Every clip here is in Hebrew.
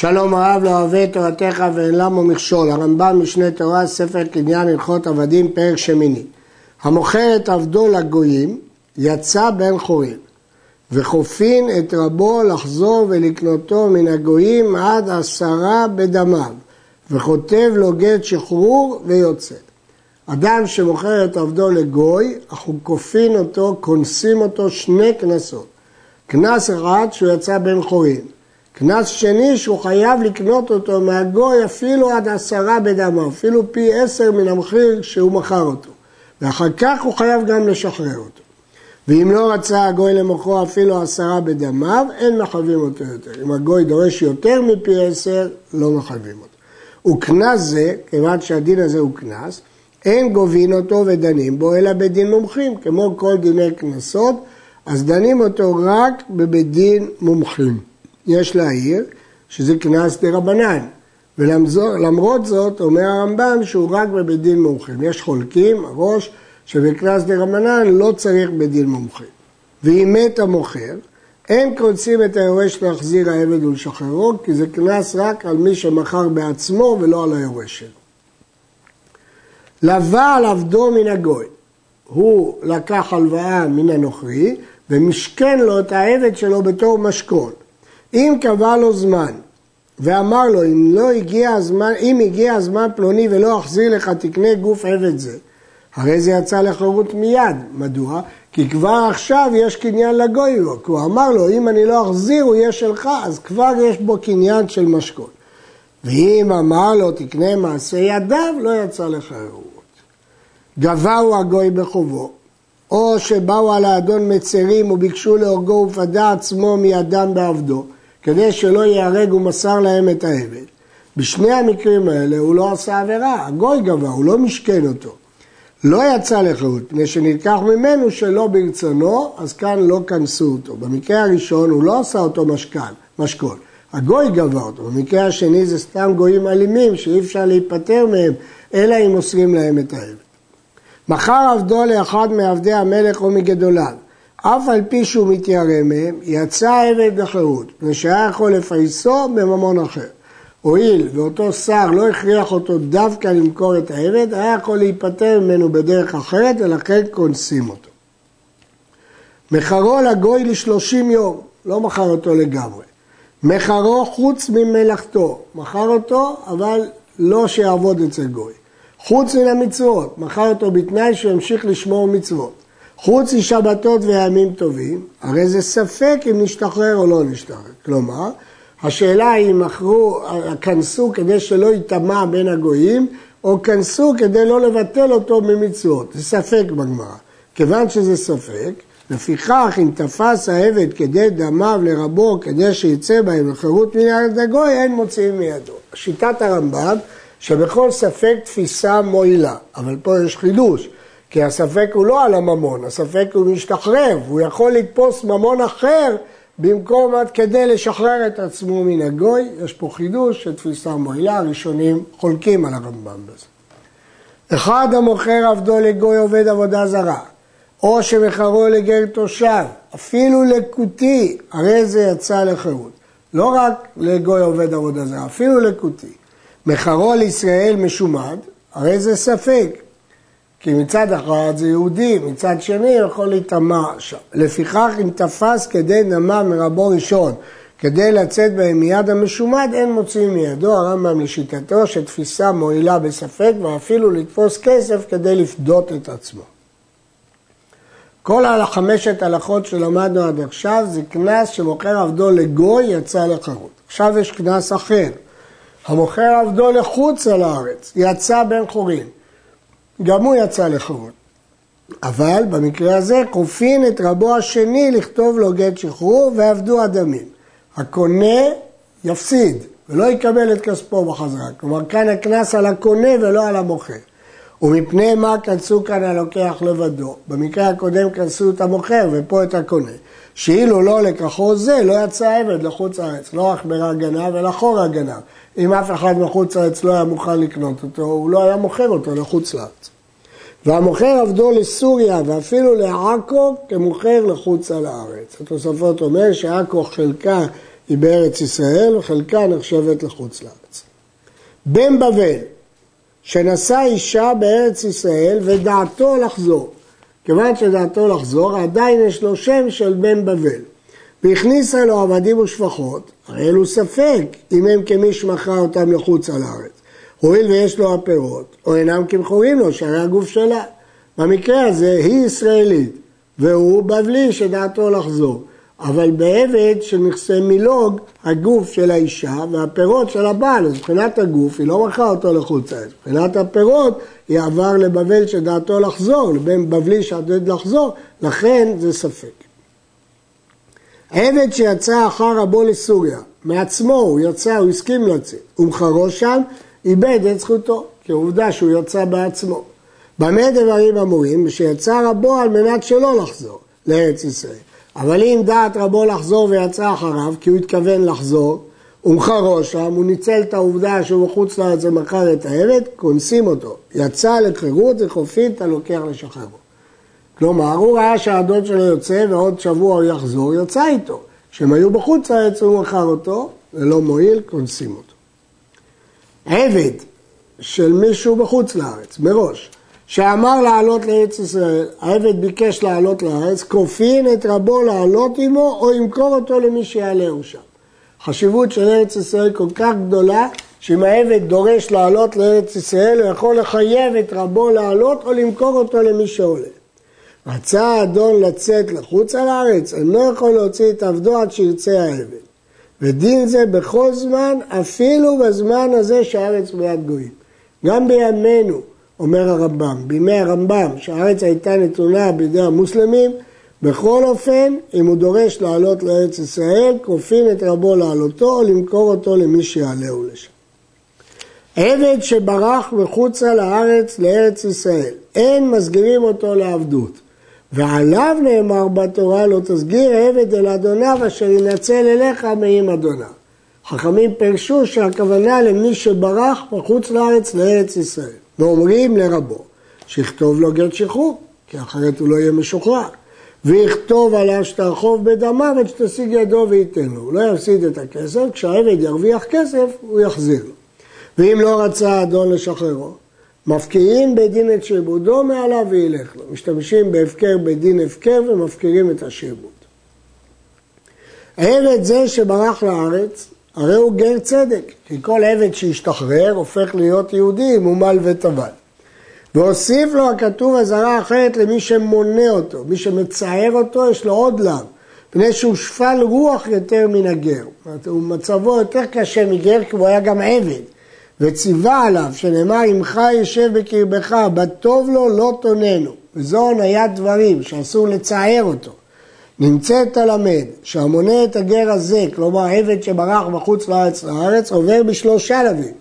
שלום הרב לא אוהב תורתך ואין למו מכשול, הרמב"ם משנה תורה, ספר קניין הלכות עבדים, פרק שמיני. המוכר את עבדו לגויים, יצא בן חורין, וכופין את רבו לחזור ולקנותו מן הגויים עד עשרה בדמיו, וכותב לו גט שחרור ויוצא. אדם שמוכר את עבדו לגוי, אנחנו כופין אותו, כונסים אותו שני קנסות. קנס אחד שהוא יצא בן חורין. קנס שני שהוא חייב לקנות אותו מהגוי אפילו עד עשרה בדמו, אפילו פי עשר מן המחיר שהוא מכר אותו. ואחר כך הוא חייב גם לשחרר אותו. ואם לא רצה הגוי למוכרו אפילו עשרה בדמיו, אין מחייבים אותו יותר. אם הגוי דורש יותר מפי עשר, לא מחייבים אותו. וקנס זה, כיוון שהדין הזה הוא קנס, אין גובין אותו ודנים בו, אלא בדין מומחים, כמו כל דיני קנסות, אז דנים אותו רק בבית דין מומחים. יש להעיר שזה קנס דה רבנן, ולמרות זאת אומר הרמב"ם שהוא רק בבית דין מומחים. יש חולקים, הראש, שבקנס דה רבנן לא צריך בית דין מומחים. ואם מת המוכר, אין קונסים את היורש להחזיר העבד ולשחררו, כי זה קנס רק על מי שמכר בעצמו ולא על היורש שלו. לווה על עבדו מן הגוי. הוא לקח הלוואה מן הנוכרי ומשכן לו את העבד שלו בתור משכון. אם קבע לו זמן ואמר לו אם לא הגיע הזמן, אם הגיע הזמן פלוני ולא אחזיר לך תקנה גוף עבד זה, הרי זה יצא לחירות מיד. מדוע? כי כבר עכשיו יש קניין לגוי לו, כי הוא אמר לו אם אני לא אחזיר הוא יהיה שלך, אז כבר יש בו קניין של משכון. ואם אמר לו תקנה מעשה ידיו, לא יצא לחירות. גבהו הגוי בחובו, או שבאו על האדון מצרים וביקשו להורגו ופדה עצמו מידם בעבדו, כדי שלא ייהרג ומסר להם את העבד. בשני המקרים האלה הוא לא עשה עבירה, הגוי גבה, הוא לא משכן אותו. לא יצא לחירות, מפני שנלקח ממנו שלא ברצונו, אז כאן לא כנסו אותו. במקרה הראשון הוא לא עשה אותו משכן, משכון, הגוי גבה אותו. במקרה השני זה סתם גויים אלימים שאי אפשר להיפטר מהם, אלא אם מוסרים להם את העבד. מכר עבדו לאחד מעבדי המלך או מגדוליו, אף על פי שהוא מתיירא מהם, יצא העבד לחירות, ושהיה יכול לפייסו בממון אחר. הואיל ואותו שר לא הכריח אותו דווקא למכור את העבד, היה יכול להיפטר ממנו בדרך אחרת ולכן קונסים אותו. מכרו לגוי לשלושים יום, לא מכר אותו לגמרי. מכרו חוץ ממלאכתו, מכר אותו אבל לא שיעבוד אצל גוי. חוץ מן המצוות, מכר אותו בתנאי שהוא ימשיך לשמור מצוות. חוץ משבתות וימים טובים, הרי זה ספק אם נשתחרר או לא נשתחרר. כלומר, השאלה היא אם מכרו, כנסו כדי שלא ייטמע בין הגויים, או כנסו כדי לא לבטל אותו ממצוות. זה ספק בגמרא. כיוון שזה ספק, לפיכך אם תפס העבד כדי דמיו לרבו, כדי שיצא בהם לחירות מן יד הגוי, אין מוציאים מידו. שיטת הרמב"ם, שבכל ספק תפיסה מועילה, אבל פה יש חידוש. כי הספק הוא לא על הממון, הספק הוא משתחרר, והוא יכול לתפוס ממון אחר במקום עד כדי לשחרר את עצמו מן הגוי. יש פה חידוש של תפיסה מועילה, הראשונים חולקים על הרמב"ם בזה. אחד המוכר עבדו לגוי עובד עבודה זרה, או שמכרו לגר תושב, אפילו לקוטי, הרי זה יצא לחירות. לא רק לגוי עובד עבודה זרה, אפילו לקוטי. מכרו לישראל משומד, הרי זה ספק, כי מצד אחד זה יהודי, מצד שני הוא יכול להיטמע שם. לפיכך אם תפס כדי נמה מרבו ראשון כדי לצאת בהם מיד המשומד, אין מוציאים מידו, הרמב"ם לשיטתו שתפיסה מועילה בספק ואפילו לתפוס כסף כדי לפדות את עצמו. כל החמשת הלכות שלמדנו עד עכשיו זה קנס שמוכר עבדו לגוי יצא לחרות. עכשיו יש קנס אחר. המוכר עבדו לחוץ על הארץ, יצא בן חורין. גם הוא יצא לחירות. אבל במקרה הזה כופין את רבו השני לכתוב לו גט שחרור ועבדו הדמים. הקונה יפסיד ולא יקבל את כספו בחזרה. כלומר כאן הקנס על הקונה ולא על המוכר. ומפני מה כנסו כאן הלוקח לבדו? במקרה הקודם כנסו את המוכר ופה את הקונה. שאילו לא לקחו זה, לא יצא עבד לחוץ לארץ, לא עכברה גנב אלא חורה גנב. אם אף אחד מחוץ לארץ לא היה מוכן לקנות אותו, הוא לא היה מוכר אותו לחוץ לארץ. והמוכר עבדו לסוריה ואפילו לעכו כמוכר לחוץ על הארץ. התוספות אומר שעכו חלקה היא בארץ ישראל וחלקה נחשבת לחוץ לארץ. בן בבל שנשא אישה בארץ ישראל ודעתו לחזור. כיוון שדעתו לחזור, עדיין יש לו שם של בן בבל. והכניסה לו עבדים ושפחות, הרי אלו ספק אם הם כמי שמכר אותם לחוץ על הארץ. הואיל ויש לו הפירות, או אינם כמכורים לו, שהרי הגוף שלה. במקרה הזה היא ישראלית, והוא בבלי שדעתו לחזור. אבל בעבד של נכסי מילוג, הגוף של האישה והפירות של הבעל, אז מבחינת הגוף היא לא מכרה אותו לחוץ לארץ, מבחינת הפירות היא עבר לבבל שדעתו לחזור, לבין בבלי שעתיד לחזור, לכן זה ספק. עבד שיצא אחר רבו לסוריה, מעצמו הוא יצא, הוא הסכים לצאת, ומחרו שם, איבד את זכותו, כי עובדה שהוא יצא בעצמו. במה דברים אמורים? שיצא רבו על מנת שלא לחזור לארץ ישראל. אבל אם דעת רבו לחזור ויצא אחריו, כי הוא התכוון לחזור, ומחרו שם, הוא ניצל את העובדה שהוא בחוץ לארץ ומכר את העבד, כונסים אותו. יצא לחירות וחופית, אתה לוקח לשחררו. כלומר, הוא ראה שהאדון שלו יוצא ועוד שבוע הוא יחזור, יצא איתו. כשהם היו בחוץ לארץ הוא מכר אותו, ולא מועיל, כונסים אותו. עבד של מישהו בחוץ לארץ, מראש, שאמר לעלות לארץ ישראל, העבד ביקש לעלות לארץ, כופין את רבו לעלות עמו או ימכור אותו למי שיעלהו שם. חשיבות של ארץ ישראל כל כך גדולה, שאם העבד דורש לעלות לארץ ישראל, הוא יכול לחייב את רבו לעלות או למכור אותו למי שעולה. רצה האדון לצאת לחוץ על הארץ, אינו יכול להוציא את עבדו עד שירצה העבד. ודין זה בכל זמן, אפילו בזמן הזה שהארץ ביד גויים. גם בימינו, אומר הרמב"ם, בימי הרמב"ם, שהארץ הייתה נתונה בידי המוסלמים, בכל אופן, אם הוא דורש לעלות לארץ ישראל, כופין את רבו לעלותו או למכור אותו למי שיעלהו לשם. עבד שברח מחוצה לארץ לארץ ישראל, אין מסגירים אותו לעבדות. ועליו נאמר בתורה לא תסגיר עבד אל אדוניו אשר ינצל אליך מעם אדוניו. חכמים פירשו שהכוונה למי שברח מחוץ לארץ לארץ ישראל. ואומרים לרבו שיכתוב לו גט שחרור, כי אחרת הוא לא יהיה משוחרר. ויכתוב עליו שתרחוב בדמיו עד שתשיג ידו וייתן לו. הוא לא יפסיד את הכסף, כשהעבד ירוויח כסף הוא יחזיר לו. ואם לא רצה האדון לשחררו, מפקיעים בדין את שעבודו מעליו וילך לו. משתמשים בהפקר בדין הפקר ומפקירים את השעבוד. העבד זה שברח לארץ, הרי הוא גר צדק, כי כל עבד שהשתחרר הופך להיות יהודי, מומל וטבל. והוסיף לו הכתוב אזהרה אחרת למי שמונה אותו, מי שמצער אותו יש לו עוד לאו, מפני שהוא שפל רוח יותר מן הגר. זאת אומרת, מצבו יותר קשה מגר כי הוא היה גם עבד. וציווה עליו, שנאמר עמך יושב בקרבך, בטוב לו לא תוננו. וזו הוניית דברים שאסור לצער אותו. נמצאת תלמד שהמונה את הגר הזה, כלומר עבד שברח בחוץ לארץ לארץ, עובר בשלושה לווים.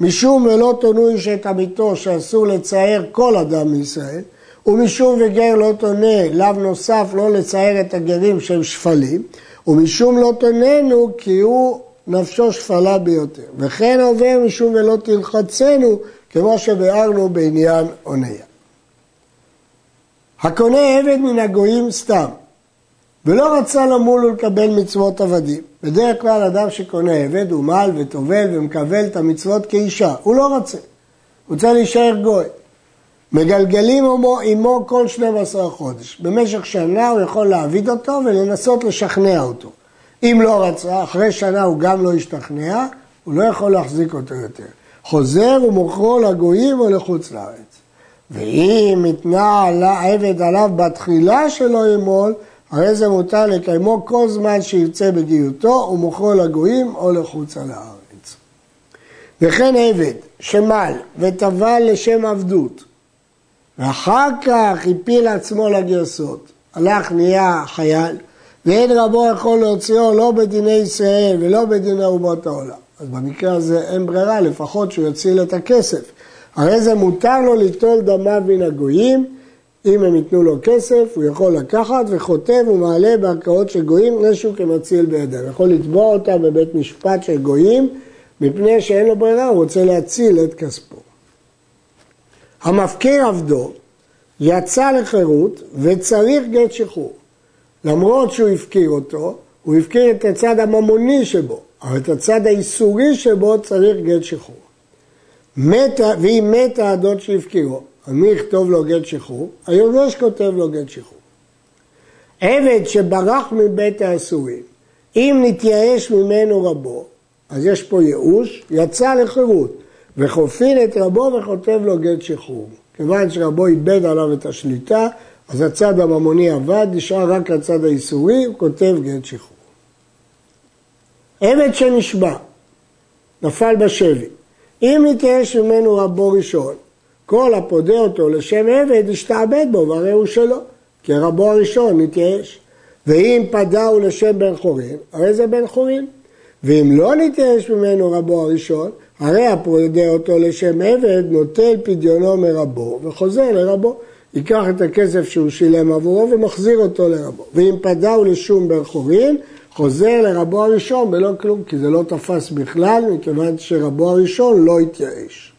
משום ולא תונו איש את עמיתו שאסור לצייר כל אדם מישראל, ומשום וגר לא תונה לאו נוסף לא לצייר את הגרים שהם שפלים, ומשום לא תוננו כי הוא נפשו שפלה ביותר. וכן עובר משום ולא תלחצנו, כמו שביארנו בעניין אוניה. הקונה עבד מן הגויים סתם, ולא רצה למול ולקבל מצוות עבדים. בדרך כלל אדם שקונה עבד הוא מעל וטובל ומקבל את המצוות כאישה, הוא לא רוצה, הוא רוצה להישאר גוי. מגלגלים עמו, עמו כל 12 חודש. במשך שנה הוא יכול להעביד אותו ולנסות לשכנע אותו. אם לא רצה, אחרי שנה הוא גם לא השתכנע, הוא לא יכול להחזיק אותו יותר. חוזר ומוכרו לגויים או לחוץ לארץ. ואם התנה העבד עליו בתחילה שלא ימול, הרי זה מותר לקיימו כל זמן שירצה בגיותו ומוכרו לגויים או לחוץ על הארץ. וכן עבד שמל וטבל לשם עבדות ואחר כך הפיל עצמו לגרסות, הלך נהיה חייל ואין רבו יכול להוציאו לא בדיני ישראל ולא בדיני אומות העולם. אז במקרה הזה אין ברירה, לפחות שהוא יציל את הכסף. הרי זה מותר לו ליטול דמיו מן הגויים, אם הם ייתנו לו כסף, הוא יכול לקחת וחוטב ומעלה בערכאות של גויים, שהוא כמציל בידם. יכול לתבוע אותם בבית משפט של גויים, מפני שאין לו ברירה, הוא רוצה להציל את כספו. המפקיר עבדו יצא לחירות וצריך גט שחרור. למרות שהוא הפקיר אותו, הוא הפקיר את הצד הממוני שבו, אבל את הצד האיסורי שבו צריך גט שחרור. מתה, ואם מת האדון שהפקירו, מי יכתוב לו גט שחרור? היורש כותב לו גט שחרור. עבד שברח מבית האסורים, אם נתייאש ממנו רבו, אז יש פה ייאוש, יצא לחירות, וחופין את רבו וכותב לו גט שחרור. כיוון שרבו איבד עליו את השליטה, אז הצד הממוני עבד, נשאר רק הצד האיסורי, הוא כותב גט שחרור. עבד שנשבע, נפל בשבי, אם נתייאש ממנו רבו ראשון, כל הפודה אותו לשם עבד ישתעבד בו, והרי הוא שלו, כי רבו הראשון נתייאש. ואם פדהו לשם בן חורין, הרי זה בן חורין. ואם לא נתייאש ממנו רבו הראשון, הרי הפודה אותו לשם עבד נוטל פדיונו מרבו וחוזר לרבו. ייקח את הכסף שהוא שילם עבורו ומחזיר אותו לרבו. ואם פדהו לשום בן חורין, חוזר לרבו הראשון בלא כלום, כי זה לא תפס בכלל, מכיוון שרבו הראשון לא התייאש.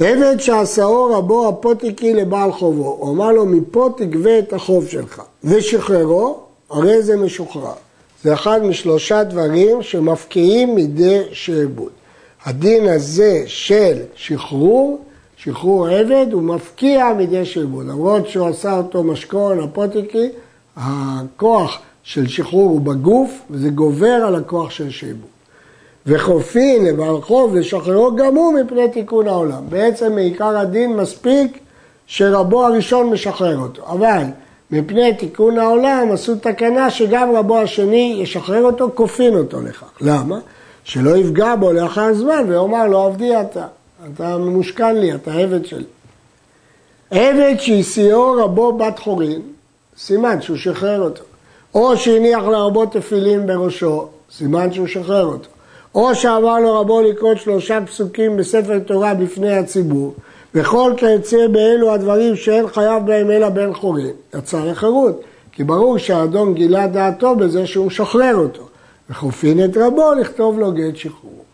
עבד שעשאו רבו הפוטיקי לבעל חובו, הוא אמר לו מפה תגבה את החוב שלך, ושחררו, הרי זה משוחרר. זה אחד משלושה דברים שמפקיעים מידי שעבוד. הדין הזה של שחרור, שחרור עבד, הוא מפקיע מידי שעבוד. למרות שהוא עשה אותו משכון הפוטיקי, הכוח של שחרור הוא בגוף, וזה גובר על הכוח של שעבוד. וחופין לבעל חוב לשחררו גם הוא מפני תיקון העולם. בעצם מעיקר הדין מספיק שרבו הראשון משחרר אותו. אבל מפני תיקון העולם עשו תקנה שגם רבו השני ישחרר אותו, כופין אותו לכך. למה? שלא יפגע בו לאחר זמן ויאמר לו עבדי אתה, אתה ממושכן לי, אתה עבד שלי. עבד שהסיעו רבו בת חורין, סימן שהוא שחרר אותו. או שהניח לרבו תפילין בראשו, סימן שהוא שחרר אותו. או שאמר לו רבו לקרוא שלושה פסוקים בספר תורה בפני הציבור, וכל כיוצא באלו הדברים שאין חייב בהם אלא בן חורין, יצא לחירות. כי ברור שהאדון גילה דעתו בזה שהוא משחרר אותו. וכופין את רבו לכתוב לו גט שחרור.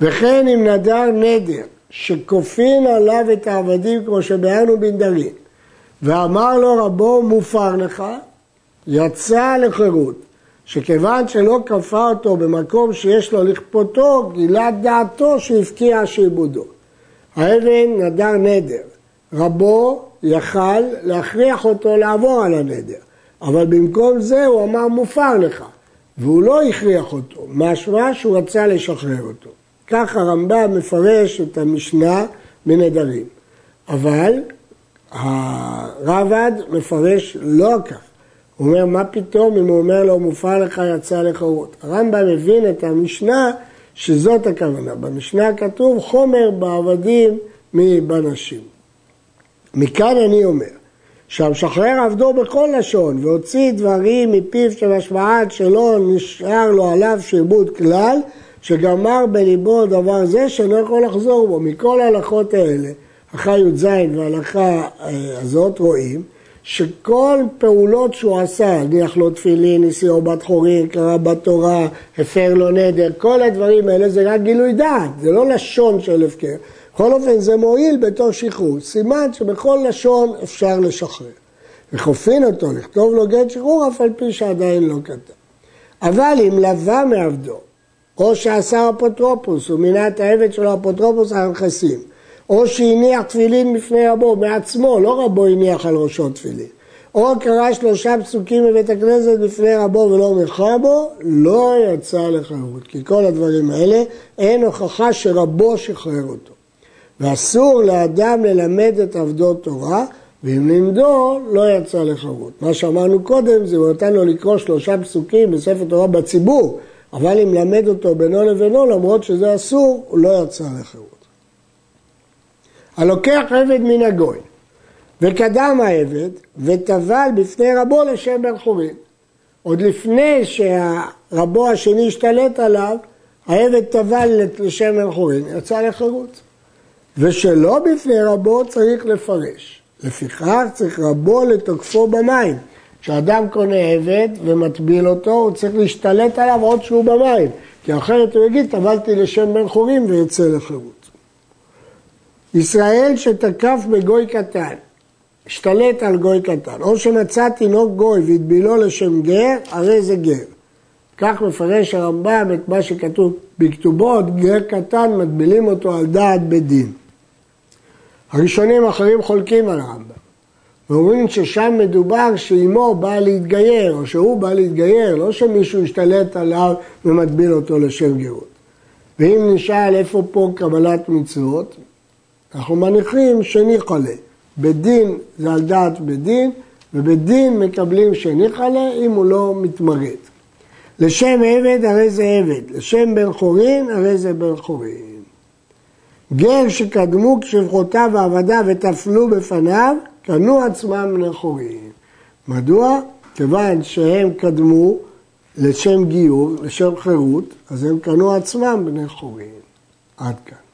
וכן אם נדר נדר, שכופין עליו את העבדים כמו שבהרנו בנדרים, ואמר לו רבו מופר לך, יצא לחירות. שכיוון שלא כפה אותו במקום שיש לו לכפותו, גילה דעתו שהפקיע שעבודו. האבן נדר נדר, רבו יכל להכריח אותו לעבור על הנדר, אבל במקום זה הוא אמר מופר לך, והוא לא הכריח אותו, משמע שהוא רצה לשחרר אותו. כך הרמב"ם מפרש את המשנה בנדרים, אבל הרב"ד מפרש לא כך. הוא אומר, מה פתאום אם הוא אומר לו, מופע לך יצא לחירות. הרמב"ם הבין את המשנה שזאת הכוונה. במשנה כתוב חומר בעבדים מבנשים. מכאן אני אומר, שהמשחרר עבדו בכל לשון והוציא דברים מפיו של השמעת שלא נשאר לו עליו שעבוד כלל, שגמר בליבו דבר זה שלא יכול לחזור בו. מכל ההלכות האלה, הלכה י"ז וההלכה אה, הזאת רואים שכל פעולות שהוא עשה, הניח לו תפילין, נשיאו בת חורין, קרא בתורה, הפר לו נדר, כל הדברים האלה זה רק גילוי דעת, זה לא לשון של הפקר. בכל אופן זה מועיל בתור שחרור, סימן שבכל לשון אפשר לשחרר. וכופין אותו, לכתוב לו גט שחרור אף על פי שעדיין לא כתב. אבל אם לווה מעבדו, או שעשה אפוטרופוס, הוא מינה את העבד שלו אפוטרופוס על הנכסים, או שהניח תפילין בפני רבו בעצמו, לא רבו הניח על ראשו תפילין. או קרא שלושה פסוקים בבית הכנסת בפני רבו ולא מלכה בו, לא יצא לחירות. כי כל הדברים האלה אין הוכחה שרבו שחרר אותו. ואסור לאדם ללמד את עבדו תורה, ואם לימדו, לא יצא לחירות. מה שאמרנו קודם, זה הוא נתן לו לקרוא שלושה פסוקים בספר תורה בציבור, אבל אם למד אותו בינו לבינו, למרות שזה אסור, הוא לא יצא לחירות. הלוקח עבד מן הגוי, וקדם העבד, וטבל בפני רבו לשם בן חורין. עוד לפני שהרבו השני השתלט עליו, העבד טבל לשם בן חורין, יצא לחירות. ושלא בפני רבו צריך לפרש. לפיכך צריך רבו לתוקפו במים. כשאדם קונה עבד ומטביל אותו, הוא צריך להשתלט עליו עוד שהוא במים. כי אחרת הוא יגיד, טבלתי לשם בן חורים ויצא לחירות. ישראל שתקף בגוי קטן, השתלט על גוי קטן, או שמצא תינוק גוי והטבילו לשם גר, הרי זה גר. כך מפרש הרמב"ם את מה שכתוב בכתובות, גר קטן מטבילים אותו על דעת בית דין. הראשונים האחרים חולקים על הרמב"ם. ואומרים ששם מדובר שאימו באה להתגייר, או שהוא בא להתגייר, לא שמישהו השתלט עליו ומטביל אותו לשם גאות. ואם נשאל איפה פה קבלת מצוות, אנחנו מניחים שניחא לה. בית דין זה על דעת בית דין, ובית דין מקבלים שניחא לה אם הוא לא מתמרד. לשם עבד הרי זה עבד, לשם בן חורין הרי זה בן חורין. גר שקדמו כשבחותיו ועבדיו וטפלו בפניו, קנו עצמם בני חורין. מדוע? כיוון שהם קדמו לשם גיור, לשם חירות, אז הם קנו עצמם בני חורין. עד כאן.